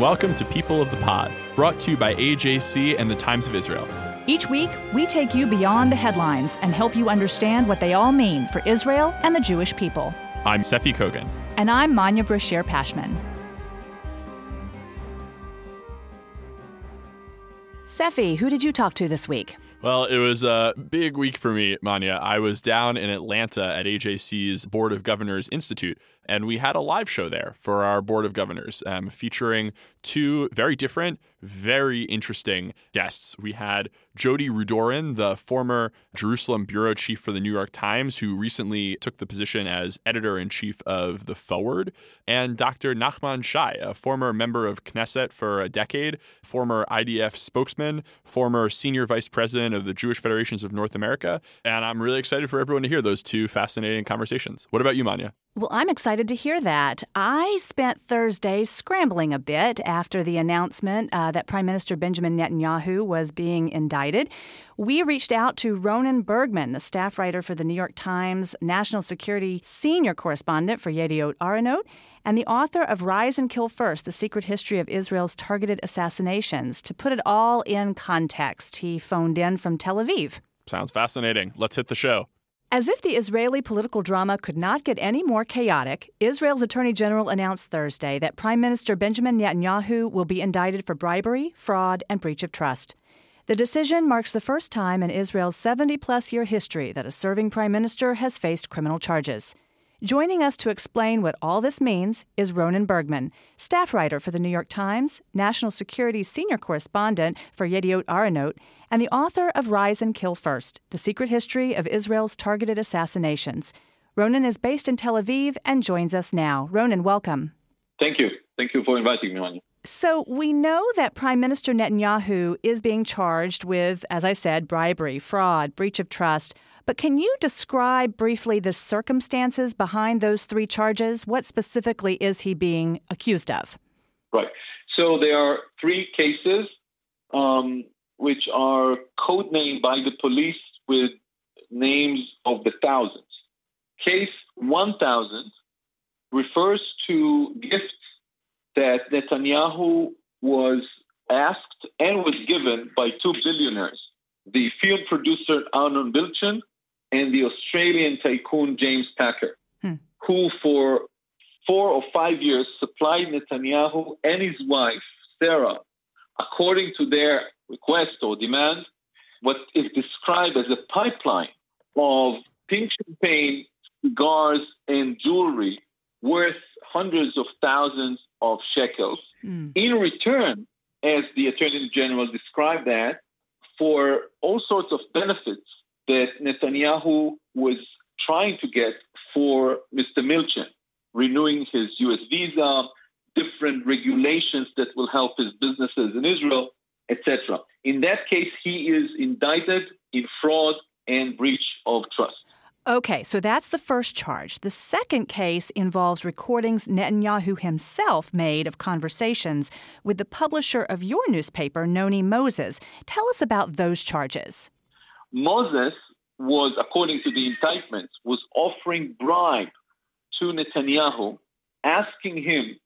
And welcome to People of the Pod, brought to you by AJC and the Times of Israel. Each week, we take you beyond the headlines and help you understand what they all mean for Israel and the Jewish people. I'm Seffi Kogan. And I'm Manya Brachear Pashman. Seffi, who did you talk to this week? Well, it was a big week for me, Manya. I was down in Atlanta at AJC's Board of Governors Institute, and we had a live show there for our Board of Governors um, featuring two very different, very interesting guests. We had Jody Rudoren, the former Jerusalem bureau chief for the New York Times, who recently took the position as editor in chief of The Forward, and Dr. Nachman Shai, a former member of Knesset for a decade, former IDF spokesman, former senior vice president of the Jewish Federations of North America. And I'm really excited for everyone to hear those two fascinating conversations. What about you, Manya? Well, I'm excited to hear that. I spent Thursday scrambling a bit after the announcement uh, that Prime Minister Benjamin Netanyahu was being indicted. We reached out to Ronen Bergman, the staff writer for the New York Times, national security senior correspondent for Yediot Aharonot, and the author of Rise and Kill First The Secret History of Israel's Targeted Assassinations. To put it all in context, he phoned in from Tel Aviv. Sounds fascinating. Let's hit the show. As if the Israeli political drama could not get any more chaotic, Israel's Attorney General announced Thursday that Prime Minister Benjamin Netanyahu will be indicted for bribery, fraud, and breach of trust. The decision marks the first time in Israel's 70 plus year history that a serving prime minister has faced criminal charges. Joining us to explain what all this means is Ronen Bergman, staff writer for the New York Times, national security senior correspondent for Yediot Aharonot, and the author of Rise and Kill First The Secret History of Israel's Targeted Assassinations. Ronen is based in Tel Aviv and joins us now. Ronen, welcome. Thank you. Thank you for inviting me on. So, we know that Prime Minister Netanyahu is being charged with, as I said, bribery, fraud, breach of trust. But can you describe briefly the circumstances behind those three charges? What specifically is he being accused of? Right. So there are three cases um, which are codenamed by the police with names of the thousands. Case 1000 refers to gifts that Netanyahu was asked and was given by two billionaires, the film producer Arnon Milchan and the Australian tycoon James Packer, hmm. who for four or five years supplied Netanyahu and his wife, Sarah, according to their request or demand, what is described as a pipeline of pink champagne, cigars, and jewelry worth hundreds of thousands of shekels. Hmm. In return, as the Attorney General described that, for all sorts of benefits that Netanyahu was trying to get for Mr. Milchan, renewing his US visa, different regulations that will help his businesses in Israel, etc. In that case, he is indicted in fraud and breach of trust. Okay, so that's the first charge. The second case involves recordings Netanyahu himself made of conversations with the publisher of your newspaper, Noni Mozes. Tell us about those charges. Mozes was, according to the indictment, was offering bribe to Netanyahu, asking him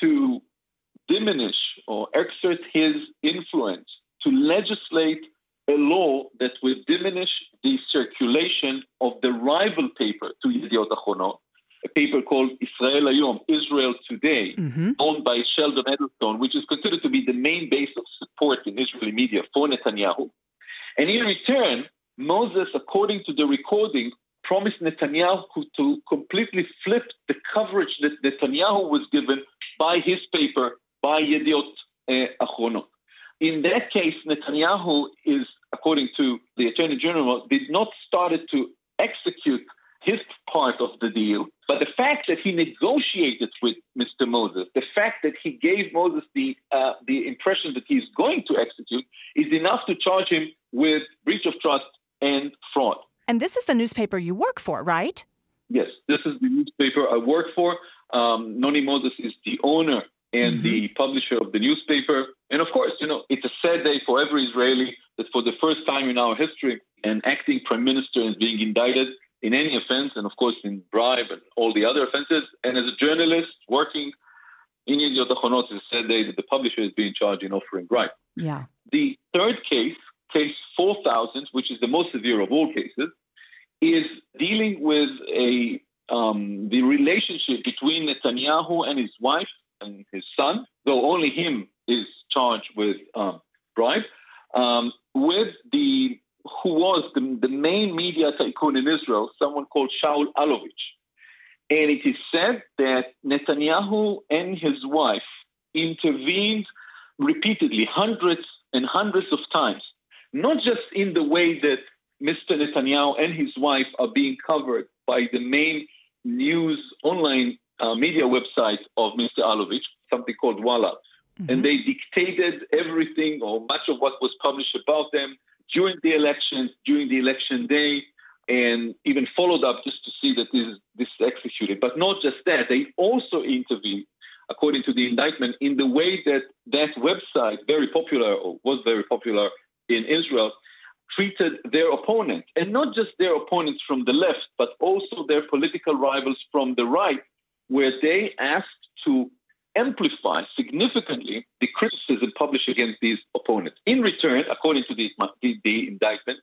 to diminish or exert his influence to legislate a law that would diminish the circulation of the rival paper to Yediot Ahronot, a paper called Israel Hayom, Israel Today, mm-hmm. owned by Sheldon Adelson, which is considered to be the main base of support in Israeli media for Netanyahu. And in return, Mozes, according to the recording, promised Netanyahu to completely flip the coverage that Netanyahu was given by his paper, by Yediot uh, Ahronot. In that case, Netanyahu is, according to the Attorney General, did not started to execute his part of the deal, but the fact that he negotiated with Mr. Mozes, the fact that he gave Mozes the uh, the impression that he's going to execute, is enough to charge him with breach of trust and fraud. And this is the newspaper you work for, right? Yes, this is the newspaper I work for. Um, Noni Mozes is the owner and mm-hmm. the publisher of the newspaper. And of course, you know, it's a sad day for every Israeli that for the first time in our history, an acting prime minister is being indicted in any offense, and of course in bribe and all the other offenses. And as a journalist working In Yediot Achronot, it said that the publisher is being charged in offering bribe. Yeah. The third case, case 4000, which is the most severe of all cases, is dealing with a um, the relationship between Netanyahu and his wife and his son, though only him is charged with um, bribe, um, with the who was the, the main media tycoon in Israel, someone called Shaul Elovitch. And it is said that Netanyahu and his wife intervened repeatedly, hundreds and hundreds of times, not just in the way that Mr. Netanyahu and his wife are being covered by the main news online uh, media website of Mr. Elovitch, something called Walla. Mm-hmm. And they dictated everything or much of what was published about them during the election, during the election day, and even followed up just to see that this, this is executed. But not just that, they also intervened, according to the indictment, in the way that that website, very popular or was very popular in Israel, treated their opponents, and not just their opponents from the left, but also their political rivals from the right, where they asked to amplify significantly the criticism published against these opponents. In return, according to the, the, the indictment,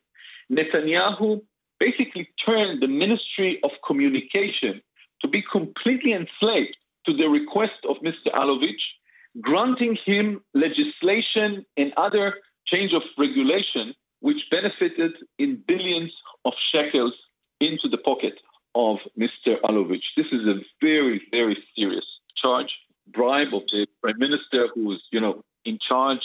Netanyahu basically turned the Ministry of Communication to be completely enslaved to the request of Mr. Elovitch, granting him legislation and other change of regulation which benefited in billions of shekels into the pocket of Mr. Elovitch. This is a very, very serious charge. Bribe of the prime minister who was, you know, in charge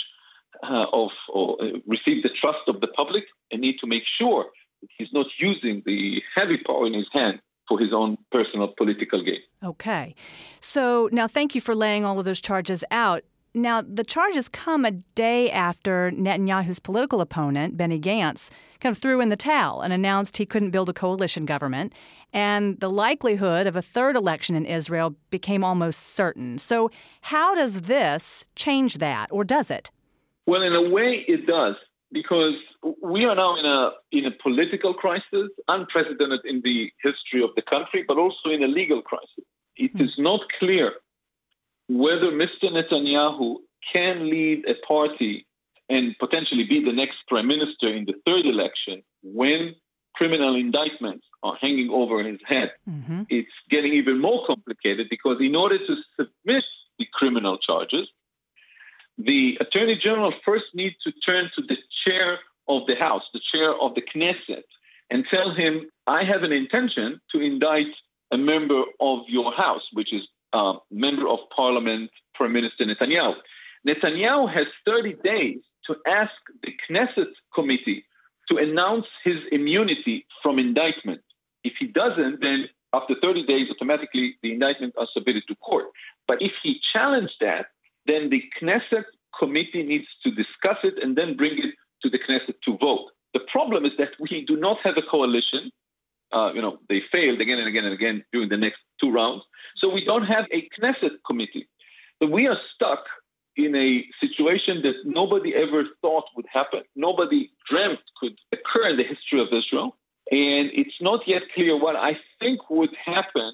uh, of or uh, received the trust of the public and need to make sure that he's not using the heavy power in his hand for his own personal political gain. Okay. So now thank you for laying all of those charges out. Now, the charges come a day after Netanyahu's political opponent, Benny Gantz, kind of threw in the towel and announced he couldn't build a coalition government. And the likelihood of a third election in Israel became almost certain. So, how does this change that, or does it? Well, in a way, it does, because we are now in a, in a political crisis, unprecedented in the history of the country, but also in a legal crisis. It mm-hmm. is not clear whether Mr. Netanyahu can lead a party and potentially be the next prime minister in the third election when criminal indictments are hanging over his head. Mm-hmm. It's getting even more complicated because in order to submit the criminal charges, the attorney general first needs to turn to the chair of the House, the chair of the Knesset, and tell him, I have an intention to indict a member of your House, which is uh, member of parliament, Prime Minister Netanyahu. Netanyahu has 30 days to ask the Knesset committee to announce his immunity from indictment. If he doesn't, then after 30 days, automatically the indictment are submitted to court. But if he challenged that, then the Knesset committee needs to discuss it and then bring it to the Knesset to vote. The problem is that we do not have a coalition. Uh, you know, they failed again and again and again during the next two rounds. So we don't have a Knesset committee. So we are stuck in a situation that nobody ever thought would happen. Nobody dreamt could occur in the history of Israel. And it's not yet clear what I think would happen.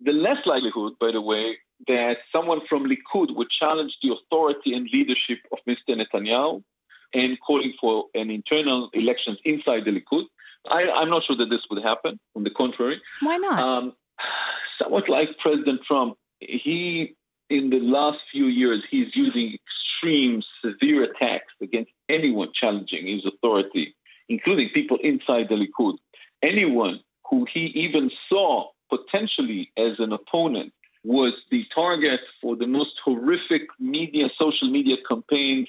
The less likelihood, by the way, that someone from Likud would challenge the authority and leadership of Mr. Netanyahu and calling for an internal elections inside the Likud. I, am not sure that this would happen. On the contrary, why not? Um, somewhat like President Trump, he in the last few years he's using extreme, severe attacks against anyone challenging his authority, including people inside the Likud. Anyone who he even saw potentially as an opponent was the target for the most horrific media, social media campaigns,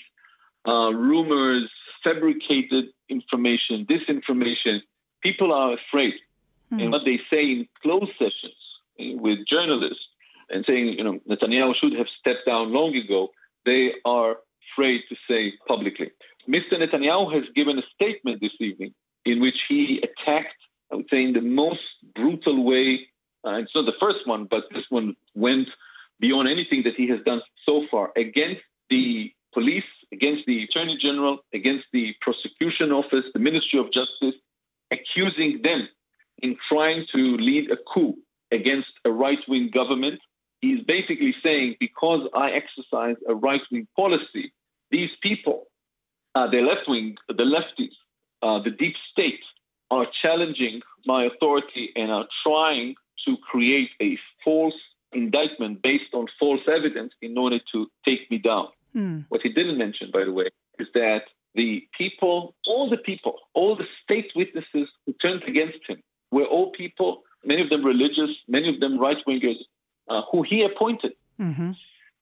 uh, rumors, fabricated information, disinformation. People are afraid. Mm. And what they say in closed sessions with journalists and saying, you know, Netanyahu should have stepped down long ago, they are afraid to say publicly. Mr. Netanyahu has given a statement this evening in which he attacked, I would say, in the most brutal way. Uh, it's not the first one, but this one went beyond anything that he has done so far against the police, against the attorney general, against the prosecution office, the Ministry of Justice, accusing them in trying to lead a coup against a right wing government he's basically saying because I exercise a right wing policy, these people, uh, the left wing, the lefties, uh, the deep state, are challenging my authority and are trying to create a false indictment based on false evidence in order to take me down. Mm. What he didn't mention, by the way, is that the people, all the people, all the state witnesses who turned against him were all people, many of them religious, many of them right wingers, uh, who he appointed. Mm-hmm.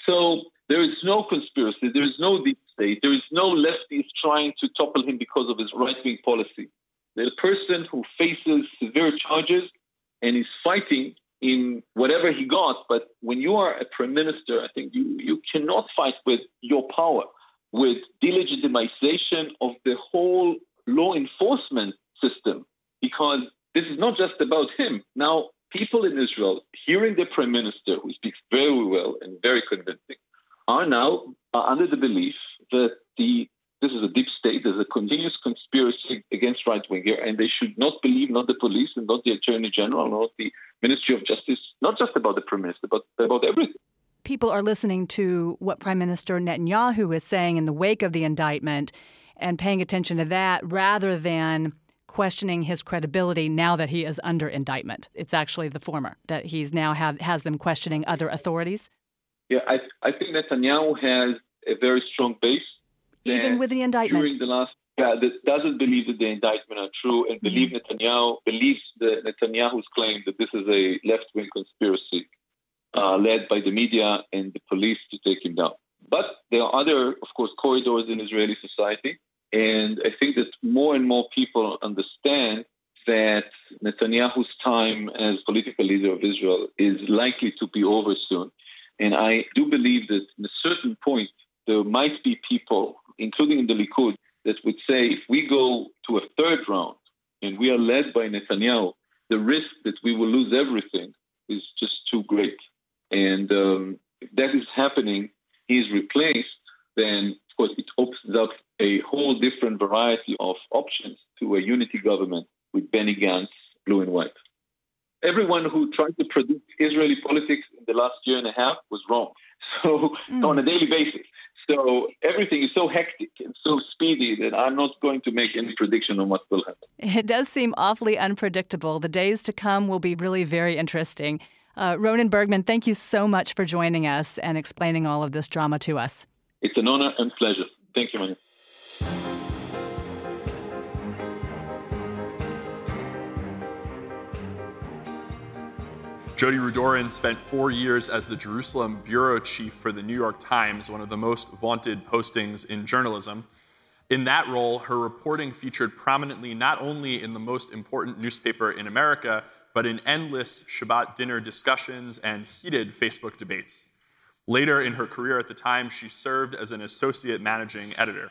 So there is no conspiracy, there is no deep state, there is no lefties trying to topple him because of his right wing policy. The person who faces severe charges and is fighting in whatever he got. But when you are a prime minister, I think you, you cannot fight with your power, with delegitimization of the whole law enforcement system, because this is not just about him. Now, people in Israel, hearing the prime minister, who speaks very well and very convincing, are now under the belief that the this is a deep state. There's a continuous conspiracy against right winger, and they should not believe not the police and not the attorney general, not the Ministry of Justice, not just about the prime minister, but about everything. People are listening to what Prime Minister Netanyahu is saying in the wake of the indictment and paying attention to that rather than questioning his credibility now that he is under indictment. It's actually the former, that he's now have, has them questioning other authorities. Yeah, I, I think Netanyahu has a very strong base. Even with the indictment? During the last yeah, that doesn't believe that the indictment are true and believe mm-hmm. Netanyahu believes that Netanyahu's claim that this is a left-wing conspiracy uh, led by the media and the police to take him down. But there are other, of course, corridors in Israeli society, and I think that more and more people understand that Netanyahu's time as political leader of Israel is likely to be over soon. And I do believe that at a certain point, there might be people, including in the Likud, that would say if we go to a third round and we are led by Netanyahu, the risk that we will lose everything is just too great. And um, if that is happening, he is replaced, then of course it opens up a whole different variety of options to a unity government with Benny Gantz, blue and white. Everyone who tried to predict Israeli politics in the last year and a half was wrong. So mm. on a daily basis, so everything is so hectic and so speedy that I'm not going to make any prediction on what will happen. It does seem awfully unpredictable. The days to come will be really very interesting. Uh, Ronen Bergman, thank you so much for joining us and explaining all of this drama to us. It's an honor and pleasure. Thank you, Manya. Jody Rudoren spent four years as the Jerusalem bureau chief for the New York Times, one of the most vaunted postings in journalism. In that role, her reporting featured prominently not only in the most important newspaper in America, but in endless Shabbat dinner discussions and heated Facebook debates. Later in her career at the Times, she served as an associate managing editor.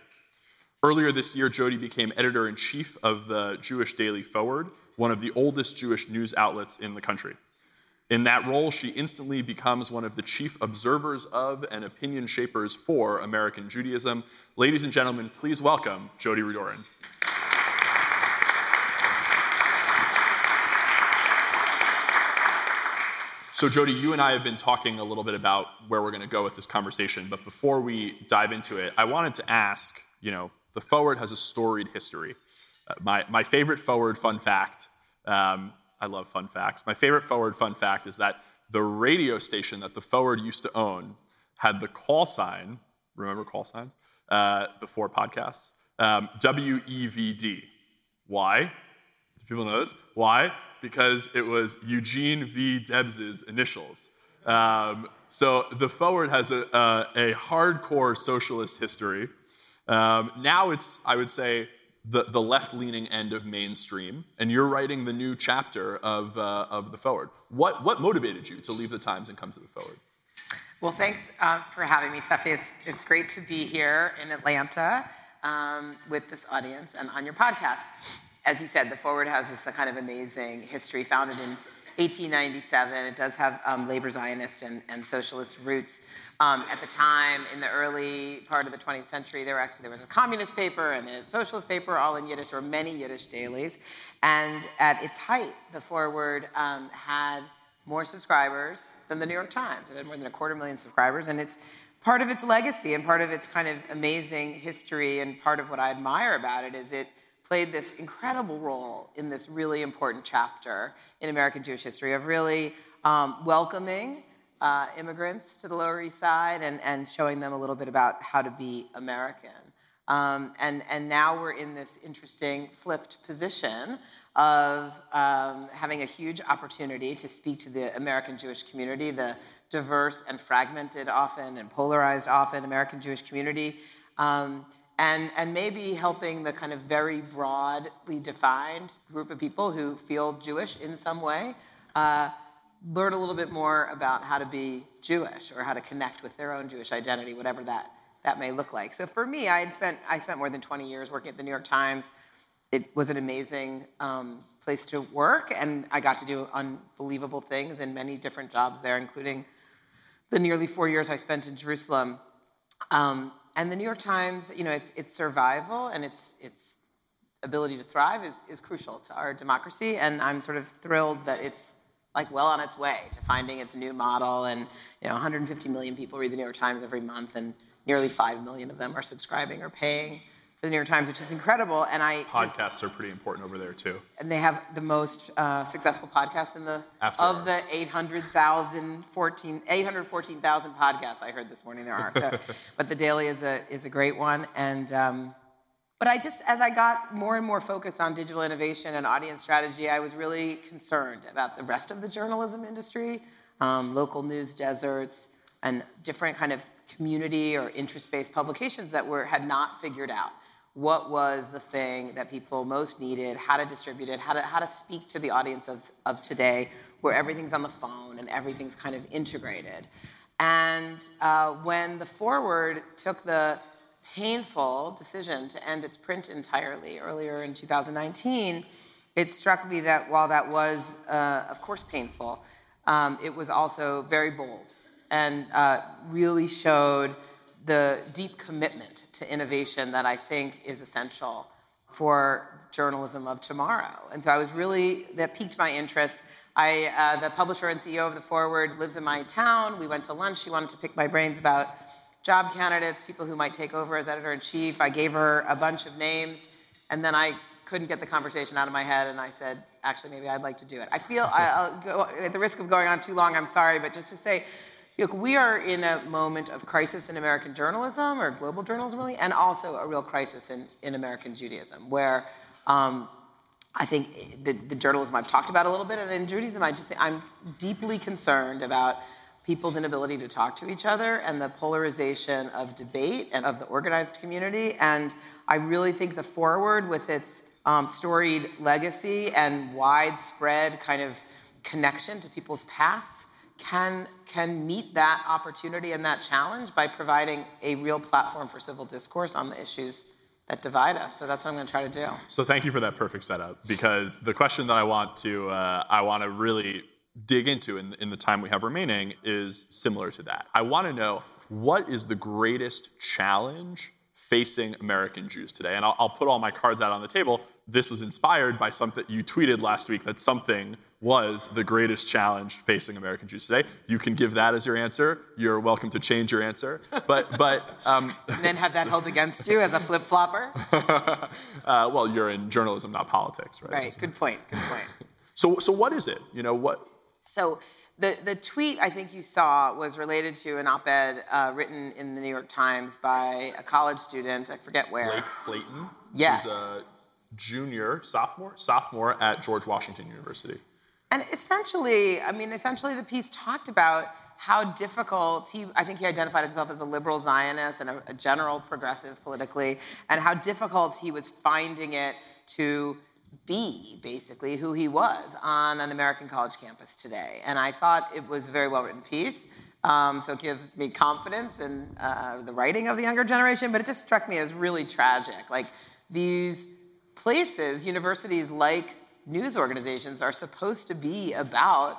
Earlier this year, Jody became editor in chief of the Jewish Daily Forward, one of the oldest Jewish news outlets in the country. In that role, she instantly becomes one of the chief observers of and opinion shapers for American Judaism. Ladies and gentlemen, please welcome Jody Rudoren. So, Jody, you and I have been talking a little bit about where we're going to go with this conversation. But before we dive into it, I wanted to ask you know, the forward has a storied history. Uh, my, my favorite forward fun fact um, I love fun facts. My favorite forward fun fact is that the radio station that the forward used to own had the call sign, remember call signs, uh, before podcasts, um, WEVD. Why? Do people know this? Why? Because it was Eugene V. Debs's initials. Um, so the forward has a, a, a hardcore socialist history. Um, now it's, I would say, the, the left leaning end of mainstream, and you're writing the new chapter of, uh, of The Forward. What, what motivated you to leave the Times and come to The Forward? Well, thanks uh, for having me, Seffi. It's, it's great to be here in Atlanta um, with this audience and on your podcast. As you said, The Forward has this kind of amazing history, founded in 1897. It does have um, labor Zionist and, and socialist roots. Um, at the time, in the early part of the 20th century, there actually there was a communist paper and a socialist paper, all in Yiddish. or many Yiddish dailies, and at its height, the Forward um, had more subscribers than the New York Times. It had more than a quarter million subscribers, and it's part of its legacy and part of its kind of amazing history. And part of what I admire about it is it played this incredible role in this really important chapter in American Jewish history of really um, welcoming uh, immigrants to the Lower East Side and, and showing them a little bit about how to be American. Um, and, and now we're in this interesting flipped position of um, having a huge opportunity to speak to the American Jewish community, the diverse and fragmented often and polarized often American Jewish community, um, and, and maybe helping the kind of very broadly defined group of people who feel Jewish in some way. Uh, learn a little bit more about how to be Jewish or how to connect with their own Jewish identity, whatever that, that may look like. So for me, I had spent I spent more than 20 years working at the New York Times. It was an amazing um, place to work, and I got to do unbelievable things in many different jobs there, including the nearly four years I spent in Jerusalem. Um, and the New York Times, you know, its, its survival and its, its ability to thrive is, is crucial to our democracy, and I'm sort of thrilled that it's like well on its way to finding its new model. And you know, 150 million people read the New York Times every month, and nearly five million of them are subscribing or paying for the New York Times, which is incredible. And I podcasts just, are pretty important over there too. And they have the most uh, successful podcast in the After of the 800,000 814,000 podcasts I heard this morning there are. So, but the Daily is a is a great one, and. Um, but I just, as I got more and more focused on digital innovation and audience strategy, I was really concerned about the rest of the journalism industry, um, local news deserts, and different kind of community or interest-based publications that were had not figured out what was the thing that people most needed, how to distribute it, how to, how to speak to the audience of, of today, where everything's on the phone and everything's kind of integrated. And uh, when the Forward took the painful decision to end its print entirely earlier in 2019, it struck me that while that was, uh, of course, painful, um, it was also very bold and uh, really showed the deep commitment to innovation that I think is essential for journalism of tomorrow. And so I was really, that piqued my interest. I, uh, the publisher and CEO of The Forward lives in my town. We went to lunch. She wanted to pick my brains about job candidates, people who might take over as editor in chief. I gave her a bunch of names, and then I couldn't get the conversation out of my head, and I said, actually, maybe I'd like to do it. I feel, I, go, at the risk of going on too long, I'm sorry, but just to say, look, we are in a moment of crisis in American journalism, or global journalism, really, and also a real crisis in, in American Judaism, where um, I think the, the, journalism I've talked about a little bit, and in Judaism, I just think I'm deeply concerned about people's inability to talk to each other and the polarization of debate and of the organized community. And I really think the forward, with its um, storied legacy and widespread kind of connection to people's pasts, can, can meet that opportunity and that challenge by providing a real platform for civil discourse on the issues that divide us. So that's what I'm going to try to do. So thank you for that perfect setup because the question that I want to uh, I want to really dig into in, in the time we have remaining is similar to that. I want to know what is the greatest challenge facing American Jews today? And I'll, I'll, put all my cards out on the table. This was inspired by something you tweeted last week that something was the greatest challenge facing American Jews today. You can give that as your answer. You're welcome to change your answer. But, but um, and then have that held against you as a flip flopper. uh, well, you're in journalism, not politics, right? Right. Good point. Good point. So, so what is it? You know, what so the, the tweet I think you saw was related to an op ed uh, written in the New York Times by a college student, I forget where. Blake Flayton. Yes. Who's a junior, sophomore, sophomore at George Washington University. And essentially, I mean, essentially the piece talked about how difficult he, I think he identified himself as a liberal Zionist and a, a general progressive politically, and how difficult he was finding it to be basically who he was on an American college campus today. And I thought it was a very well written piece. Um, so it gives me confidence in uh, the writing of the younger generation, but it just struck me as really tragic. Like these places, universities like news organizations, are supposed to be about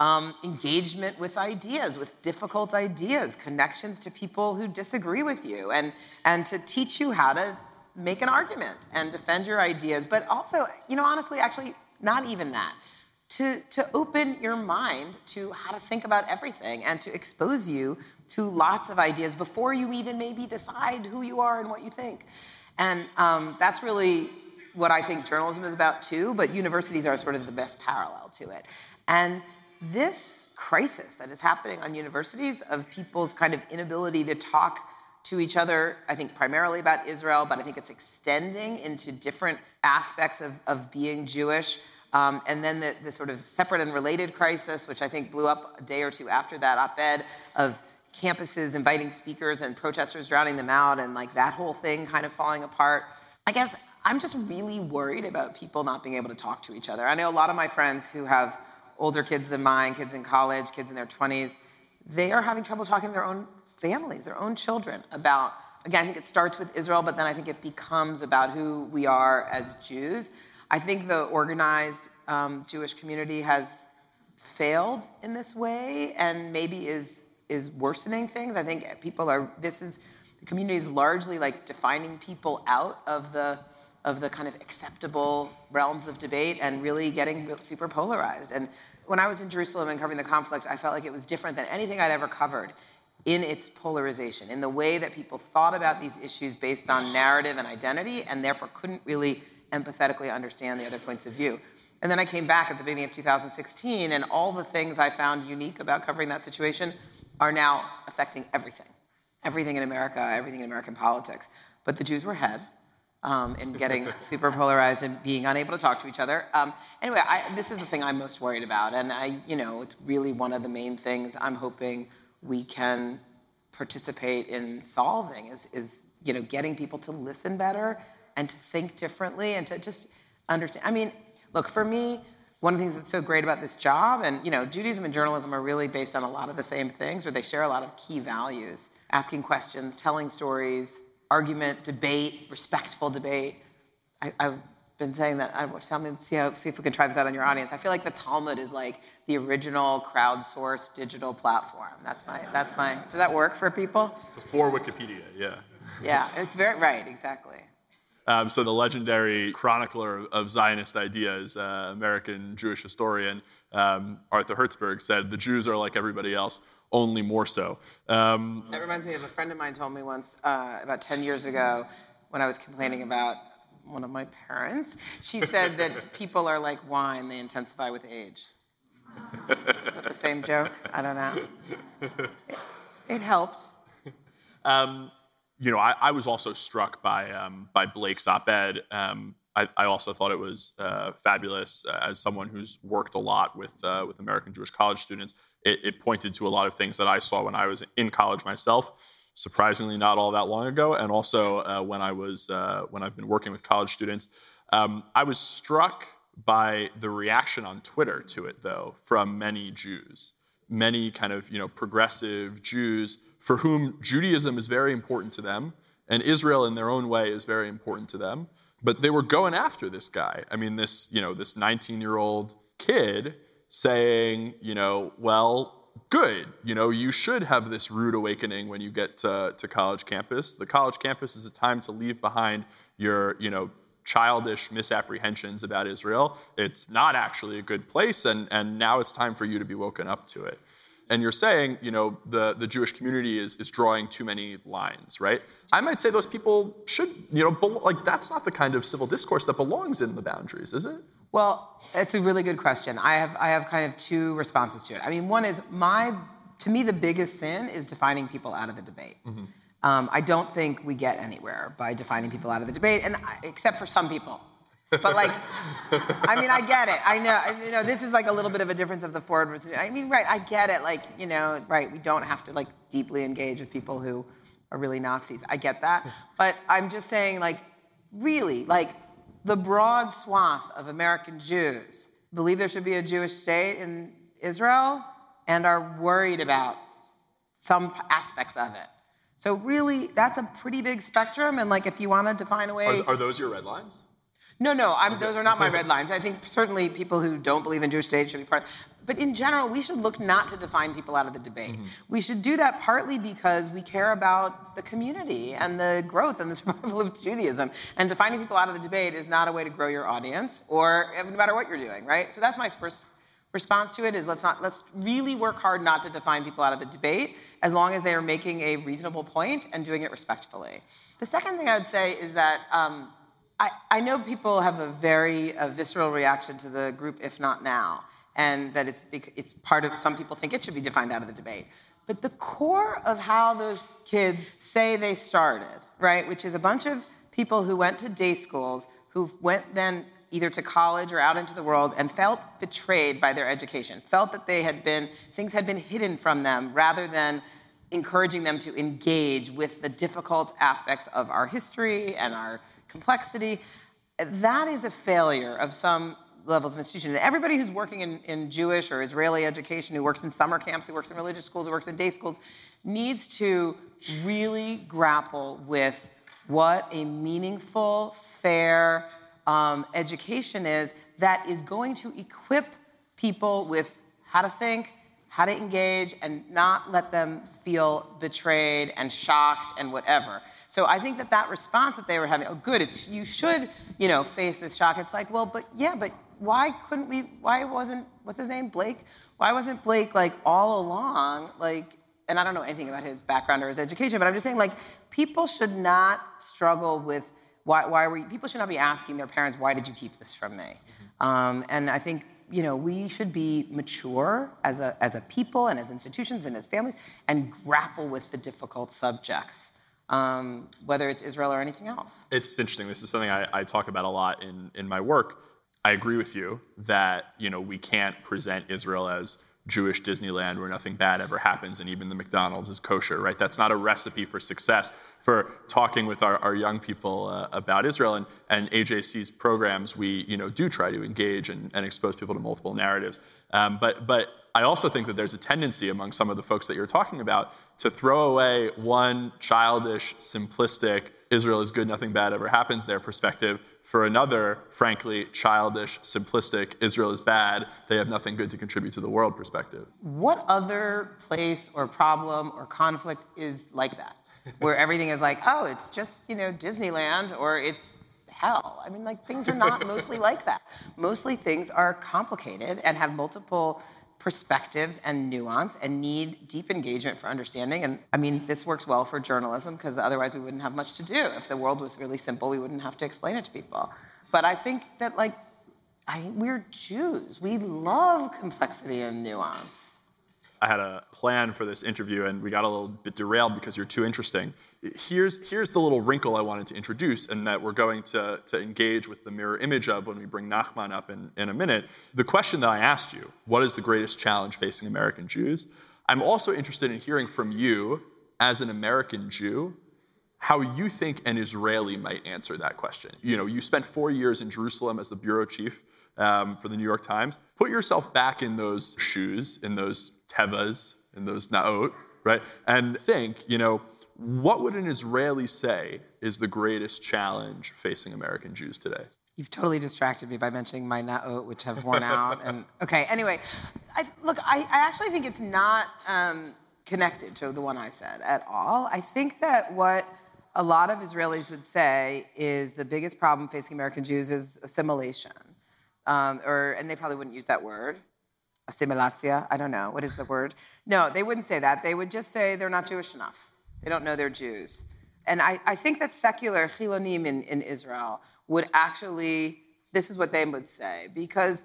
um, engagement with ideas, with difficult ideas, connections to people who disagree with you, and, and to teach you how to make an argument and defend your ideas. But also, you know, honestly, actually, not even that. to, to open your mind to how to think about everything and to expose you to lots of ideas before you even maybe decide who you are and what you think. And um, that's really what I think journalism is about too, but universities are sort of the best parallel to it. And this crisis that is happening on universities of people's kind of inability to talk to each other, I think primarily about Israel, but I think it's extending into different aspects of, of being Jewish. Um, and then the, the, sort of separate and related crisis, which I think blew up a day or two after that op ed of campuses inviting speakers and protesters drowning them out, and like that whole thing kind of falling apart. I guess I'm just really worried about people not being able to talk to each other. I know a lot of my friends who have older kids than mine, kids in college, kids in their 20s, they are having trouble talking to their own families, their own children about, again, I think it starts with Israel, but then I think it becomes about who we are as Jews. I think the organized um, Jewish community has failed in this way and maybe is is worsening things. I think people are this is the community is largely like defining people out of the of the kind of acceptable realms of debate and really getting super polarized. And when I was in Jerusalem and covering the conflict, I felt like it was different than anything I'd ever covered in its polarization, in the way that people thought about these issues based on narrative and identity, and therefore couldn't really empathetically understand the other points of view. And then I came back at the beginning of 2016, and all the things I found unique about covering that situation are now affecting everything everything in America, everything in American politics. But the Jews were ahead um, in getting super polarized and being unable to talk to each other. Um, anyway, I, this is the thing I'm most worried about, and I, you know, it's really one of the main things I'm hoping we can participate in solving is, is you know, getting people to listen better and to think differently and to just understand. I mean, look, for me, one of the things that's so great about this job, and you know, Judaism and journalism are really based on a lot of the same things, where they share a lot of key values: asking questions, telling stories, argument, debate, respectful debate. I, have been saying that. I, tell me, see, how, see if we can try this out on your audience. I feel like the Talmud is like the original crowdsourced digital platform. That's my. That's my. Does that work for people? Before Wikipedia, yeah. Yeah, it's very right. Exactly. Um, so the legendary chronicler of Zionist ideas, uh, American Jewish historian um, Arthur Hertzberg said, "The Jews are like everybody else, only more so." Um, that reminds me of a friend of mine told me once uh, about 10 years ago when I was complaining about one of my parents. She said that people are like wine; they intensify with age. Is that the same joke? I don't know. It, it helped. Um, you know, I, I, was also struck by um, by Blake's op-ed. Um, I, I, also thought it was uh, fabulous uh, as someone who's worked a lot with uh, with American Jewish college students. It, it, pointed to a lot of things that I saw when I was in college myself. Surprisingly, not all that long ago, and also uh, when I was uh, when I've been working with college students. Um, I was struck by the reaction on Twitter to it, though, from many Jews, many kind of you know progressive Jews for whom Judaism is very important to them, and Israel in their own way is very important to them. But they were going after this guy. I mean, this, you know, this 19-year-old kid saying, you know, well, good. You know, you should have this rude awakening when you get to, to college campus. The college campus is a time to leave behind your, you know, childish misapprehensions about Israel. It's not actually a good place, and, and now it's time for you to be woken up to it and you're saying, you know, the, the Jewish community is, is drawing too many lines, right? I might say those people should, you know, be- like that's not the kind of civil discourse that belongs in the boundaries, is it? Well, it's a really good question. I have, I have kind of two responses to it. I mean, one is my, to me, the biggest sin is defining people out of the debate. Mm-hmm. Um, I don't think we get anywhere by defining people out of the debate, and I, except for some people. But like, I mean, I get it. I know, you know, this is like a little bit of a difference of the forward versus. I mean, right? I get it. Like, you know, right? We don't have to like deeply engage with people who are really Nazis. I get that. But I'm just saying, like, really, like, the broad swath of American Jews believe there should be a Jewish state in Israel and are worried about some aspects of it. So really, that's a pretty big spectrum. And like, if you want to define a way, are, are those your red lines? No, no, I'm, those are not my red lines. I think certainly people who don't believe in Jewish state should be part. But in general, we should look not to define people out of the debate. Mm-hmm. We should do that partly because we care about the community and the growth and the survival of Judaism. And defining people out of the debate is not a way to grow your audience, or no matter what you're doing, right? So that's my first response to it is let's not let's really work hard not to define people out of the debate as long as they are making a reasonable point and doing it respectfully. The second thing I would say is that um, I, I, know people have a very visceral reaction to the group, if not now, and that it's it's part of some people think it should be defined out of the debate. But the core of how those kids say they started, right, which is a bunch of people who went to day schools, who went then either to college or out into the world and felt betrayed by their education, felt that they had been, things had been hidden from them rather than encouraging them to engage with the difficult aspects of our history and our complexity. That is a failure of some levels of institution. And everybody who's working in, in Jewish or Israeli education, who works in summer camps, who works in religious schools, who works in day schools, needs to really grapple with what a meaningful, fair, um, education is that is going to equip people with how to think, how to engage, and not let them feel betrayed and shocked and whatever. So I think that that response that they were having, oh, good, it's, you should, you know, face this shock. It's like, well, but yeah, but why couldn't we? Why wasn't what's his name, Blake? Why wasn't Blake like all along like? And I don't know anything about his background or his education, but I'm just saying like people should not struggle with why, why were you, people should not be asking their parents, why did you keep this from me? Mm-hmm. Um, and I think you know we should be mature as a, as a people and as institutions and as families and grapple with the difficult subjects. Um, whether it's Israel or anything else. It's interesting. This is something I, I talk about a lot in, in my work. I agree with you that you know we can't present Israel as Jewish Disneyland where nothing bad ever happens and even the McDonald's is kosher, right? That's not a recipe for success for talking with our, our young people uh, about Israel. And, and AJC's programs, we you know, do try to engage and, and expose people to multiple narratives. Um, but, but I also think that there's a tendency among some of the folks that you're talking about to throw away one childish, simplistic, Israel is good, nothing bad ever happens there perspective for another, frankly, childish, simplistic, Israel is bad, they have nothing good to contribute to the world perspective. What other place or problem or conflict is like that? Where everything is like, oh, it's just, you know, Disneyland or it's hell. I mean, like, things are not mostly like that. Mostly things are complicated and have multiple perspectives and nuance and need deep engagement for understanding. And I mean, this works well for journalism because otherwise we wouldn't have much to do. If the world was really simple, we wouldn't have to explain it to people. But I think that, like, I, we're Jews. We love complexity and nuance. I had a plan for this interview and we got a little bit derailed because you're too interesting. Here's, here's the little wrinkle I wanted to introduce and that we're going to, to engage with the mirror image of when we bring Nachman up in, in a minute. The question that I asked you, what is the greatest challenge facing American Jews? I'm also interested in hearing from you as an American Jew how you think an Israeli might answer that question. You know, you spent four years in Jerusalem as the bureau chief um, for the New York Times. Put yourself back in those shoes, in those tevas, in those naot, right? And think, you know, what would an Israeli say is the greatest challenge facing American Jews today? You've totally distracted me by mentioning my naot, which have worn out. And okay, anyway, I, look, I, I, actually think it's not um, connected to the one I said at all. I think that what a lot of Israelis would say is the biggest problem facing American Jews is assimilation um, or and they probably wouldn't use that word. Assimilatia i don't know. What is the word? No they wouldn't say that. They would just say they're not jewish enough. They don't know they're jews. And i, I think that secular chilonim in, in israel would actually this is what they would say. Because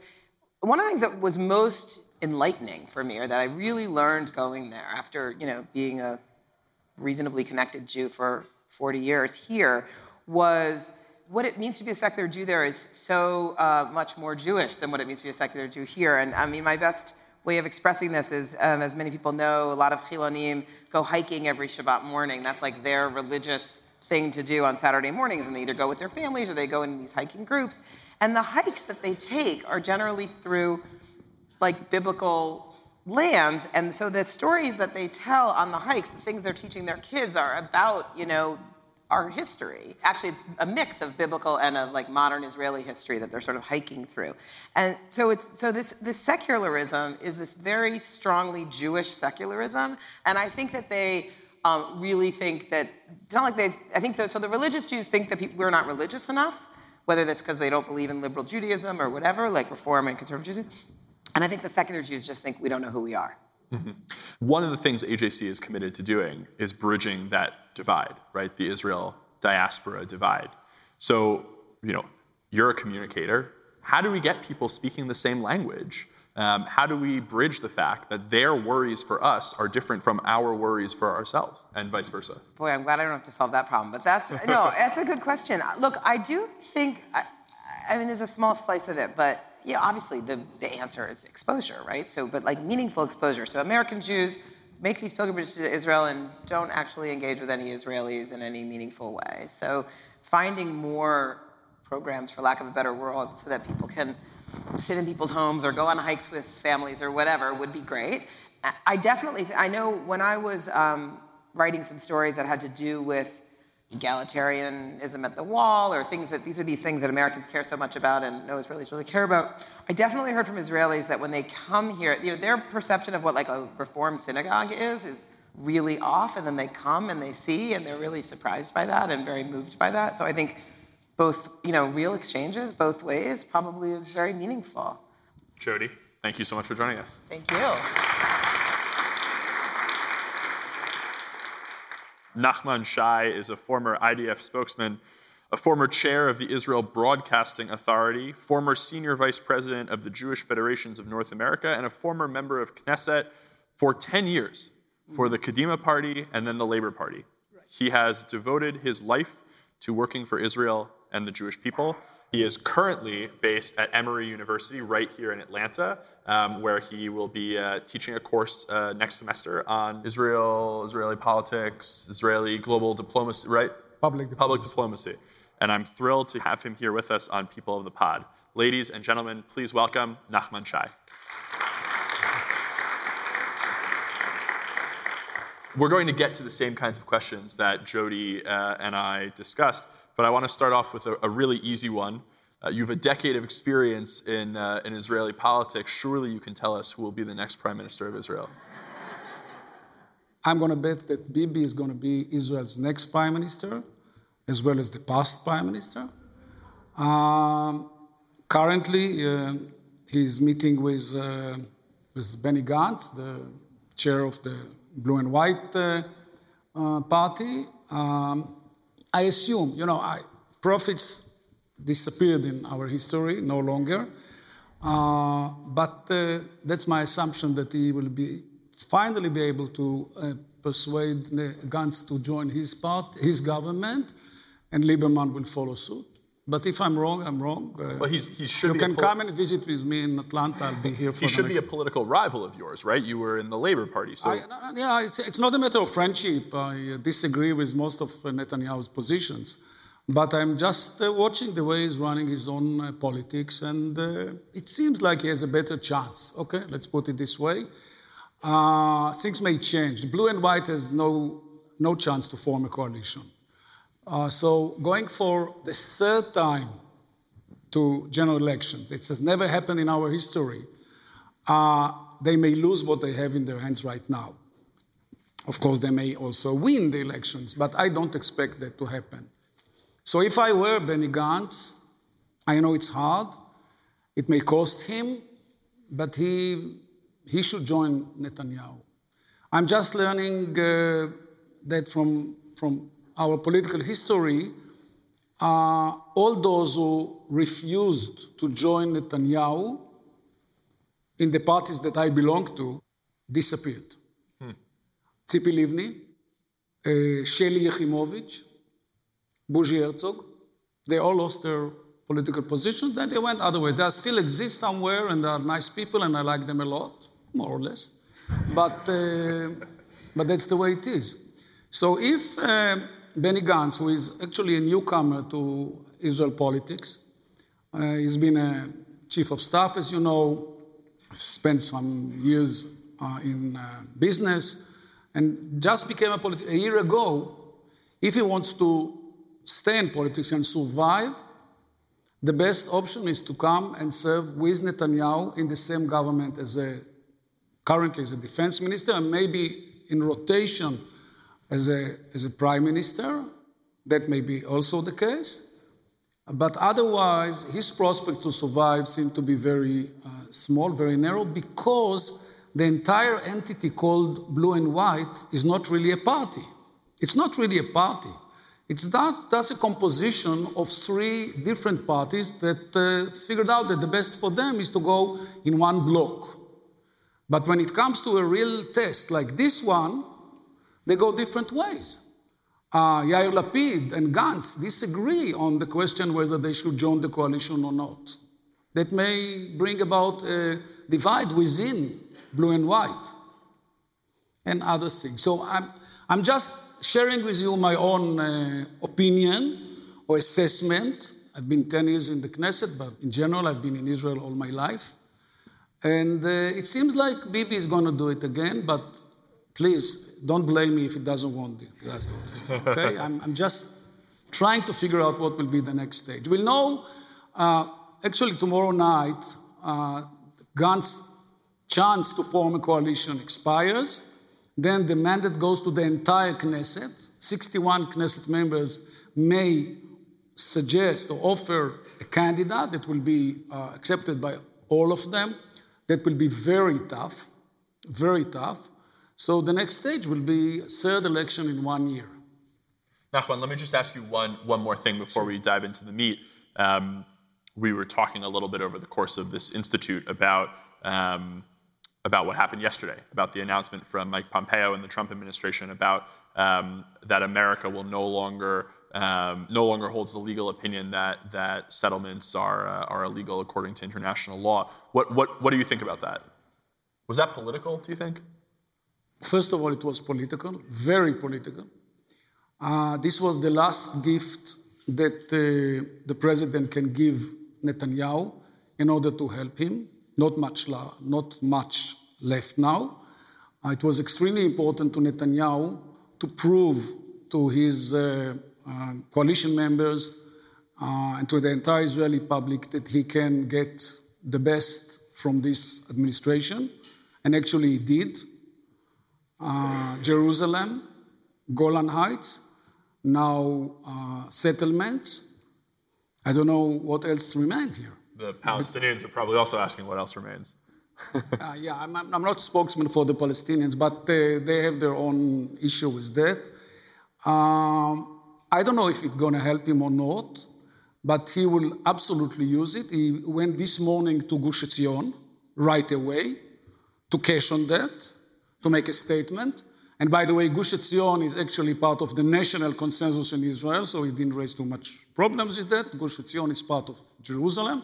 one of the things that was most enlightening for me or that i really learned going there after you know being a reasonably connected jew for 40 years here was what it means to be a secular Jew there is so uh, much more Jewish than what it means to be a secular Jew here. And I mean, my best way of expressing this is, um, as many people know, a lot of Chilonim go hiking every Shabbat morning. That's like their religious thing to do on Saturday mornings, and they either go with their families or they go in these hiking groups. And the hikes that they take are generally through like biblical lands. And so the stories that they tell on the hikes, the things they're teaching their kids are about, you know, our history. Actually, it's a mix of biblical and of like modern Israeli history that they're sort of hiking through. And so it's so this this secularism is this very strongly Jewish secularism, and I think that they um, really think that it's not like they. I think that, so. The religious Jews think that people, we're not religious enough, whether that's because they don't believe in liberal Judaism or whatever, like Reform and conservative Judaism. And I think the secular Jews just think we don't know who we are. Mm-hmm. One of the things AJC is committed to doing is bridging that divide, right? The Israel diaspora divide. So, you know, you're a communicator. How do we get people speaking the same language? Um, how do we bridge the fact that their worries for us are different from our worries for ourselves, and vice versa? Boy, I'm glad I don't have to solve that problem. But that's no, that's a good question. Look, I do think. I, I mean, there's a small slice of it, but yeah, obviously the, the answer is exposure, right? So, but like meaningful exposure. So American Jews make these pilgrimages to Israel and don't actually engage with any Israelis in any meaningful way. So finding more programs, for lack of a better word, so that people can sit in people's homes or go on hikes with families or whatever would be great. I definitely, I know when I was um, writing some stories that had to do with egalitarianism at the wall or things that these are these things that Americans care so much about and no Israelis really care about. I definitely heard from Israelis that when they come here, you know, their perception of what like a reform synagogue is is really off and then they come and they see and they're really surprised by that and very moved by that. So I think both, you know, real exchanges both ways probably is very meaningful. Jodi, thank you so much for joining us. Thank you. Nachman Shai is a former IDF spokesman, a former chair of the Israel Broadcasting Authority, former senior vice president of the Jewish Federations of North America, and a former member of Knesset for 10 years for the Kadima Party and then the Labor Party. He has devoted his life to working for Israel and the Jewish people. He is currently based at Emory University right here in Atlanta, um, where he will be uh, teaching a course uh, next semester on Israel, Israeli politics, Israeli global diplomacy, right? Public diplomacy. Public diplomacy. And I'm thrilled to have him here with us on People of the Pod. Ladies and gentlemen, please welcome Nachman Shai. We're going to get to the same kinds of questions that Jodi uh, and I discussed. But I want to start off with a, a really easy one. Uh, you have a decade of experience in, uh, in Israeli politics. Surely you can tell us who will be the next prime minister of Israel. I'm going to bet that Bibi is going to be Israel's next prime minister, as well as the past prime minister. Um, currently, uh, he's meeting with, uh, with Benny Gantz, the chair of the Blue and White uh, uh, Party. Um, I assume, you know, I, prophets disappeared in our history, no longer. Uh, but uh, that's my assumption that he will be finally be able to uh, persuade Gantz to join his part, his government, and Lieberman will follow suit. But if I'm wrong, I'm wrong. Uh, well, he's, he should you can pol- come and visit with me in Atlanta. I'll be here for. You. He should be a political rival of yours, right? You were in the Labor Party, so. I, yeah, it's, it's, not a matter of friendship. I disagree with most of Netanyahu's positions, but I'm just uh, watching the way he's running his own uh, politics, and uh, it seems like he has a better chance. Okay, let's put it this way. Uh, things may change. The blue and white has no no chance to form a coalition. Uh, so going for the third time to general elections, it has never happened in our history. Uh, they may lose what they have in their hands right now. Of course, they may also win the elections, but I don't expect that to happen. So if I were Benny Gantz, I know it's hard, it may cost him, but he, he should join Netanyahu. I'm just learning uh, that from, from our political history, uh, all those who refused to join Netanyahu in the parties that I belong to disappeared. Hmm. Tzipi Livni, uh, Shelly Yachimovich, Bougie Herzog, they all lost their political positions, then they went other ways. They still exist somewhere and they are nice people and I like them a lot, more or less. But, uh, but that's the way it is. So if uh, Benny Gantz, who is actually a newcomer to Israel politics. Uh, he's been a chief of staff, as you know, spent some years uh, in uh, business, and just became a politician a year ago. If he wants to stay in politics and survive, the best option is to come and serve with Netanyahu in the same government as a currently as a defense minister, and maybe in rotation as a, as a prime minister. That may be also the case. But otherwise, his prospect to survive seem to be very uh, small, very narrow, because the entire entity called blue and white is not really a party. It's not really a party. It's that, that's a composition of three different parties that uh, figured out that the best for them is to go in one block. But when it comes to a real test like this one, they go different ways. Uh, Yair Lapid and Gantz disagree on the question whether they should join the coalition or not. That may bring about a divide within blue and white and other things. So I'm, I'm just sharing with you my own uh, opinion or assessment. I've been 10 years in the Knesset, but in general, I've been in Israel all my life. And uh, it seems like Bibi is going to do it again, but please don't blame me if it doesn't want it. Okay? I'm, I'm, just trying to figure out what will be the next stage. We'll know, uh, actually, tomorrow night, uh, Gantz's chance to form a coalition expires. Then the mandate goes to the entire Knesset. 61 Knesset members may suggest or offer a candidate that will be uh, accepted by all of them. That will be very tough, very tough. So the next stage will be third election in one year. Nachman, let me just ask you one, one more thing before we dive into the meat. Um, we were talking a little bit over the course of this institute about um, about what happened yesterday, about the announcement from Mike Pompeo and the Trump administration about um, that America will no longer um, no longer holds the legal opinion that that settlements are uh, are illegal according to international law. What what what do you think about that? Was that political? Do you think? First of all, it was political, very political. Uh, this was the last gift that uh, the president can give Netanyahu in order to help him. Not much, la- not much left now. Uh, it was extremely important to Netanyahu to prove to his uh, uh, coalition members uh, and to the entire Israeli public that he can get the best from this administration. And actually, he did uh, Jerusalem, Golan Heights, now uh, settlements. I don't know what else remained here. The Palestinians are probably also asking what else remains. uh, yeah, I'm, I'm, not spokesman for the Palestinians, but they, they have their own issue with that. Um, I don't know if it's going to help him or not, but he will absolutely use it. He went this morning to Gush Etzion right away to cash on that to make a statement. And by the way, Gush Etzion is actually part of the national consensus in Israel, so it didn't raise too much problems with that. Gush Etzion is part of Jerusalem.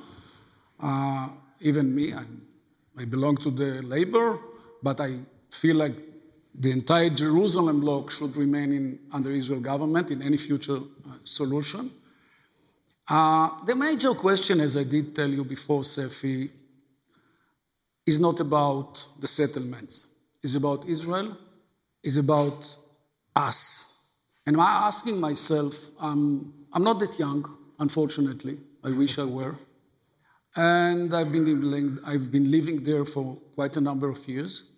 Uh, even me, I'm, i belong to the labor, but I feel like the entire Jerusalem bloc should remain in, under Israel government in any future uh, solution. Uh, the major question, as I did tell you before, Seffi, is not about the settlements is about Israel, is about us. And I'm asking myself, um, I'm not that young, unfortunately. I wish I were. And I've been, living, I've been living there for quite a number of years.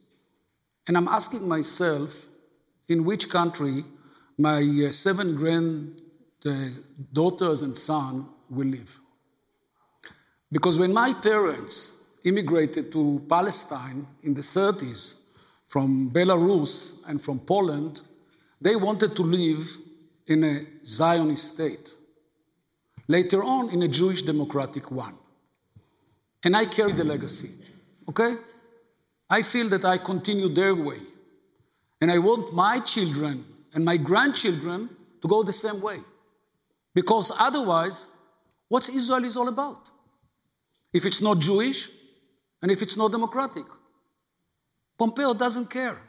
And I'm asking myself in which country my uh, seven granddaughters uh, and son will live. Because when my parents immigrated to Palestine in the 30s, from Belarus and from Poland, they wanted to live in a Zionist state. Later on, in a Jewish democratic one. And I carry the legacy, okay? I feel that I continue their way. And I want my children and my grandchildren to go the same way. Because otherwise, what's Israel is all about? If it's not Jewish and if it's not democratic. Pompeo doesn't care.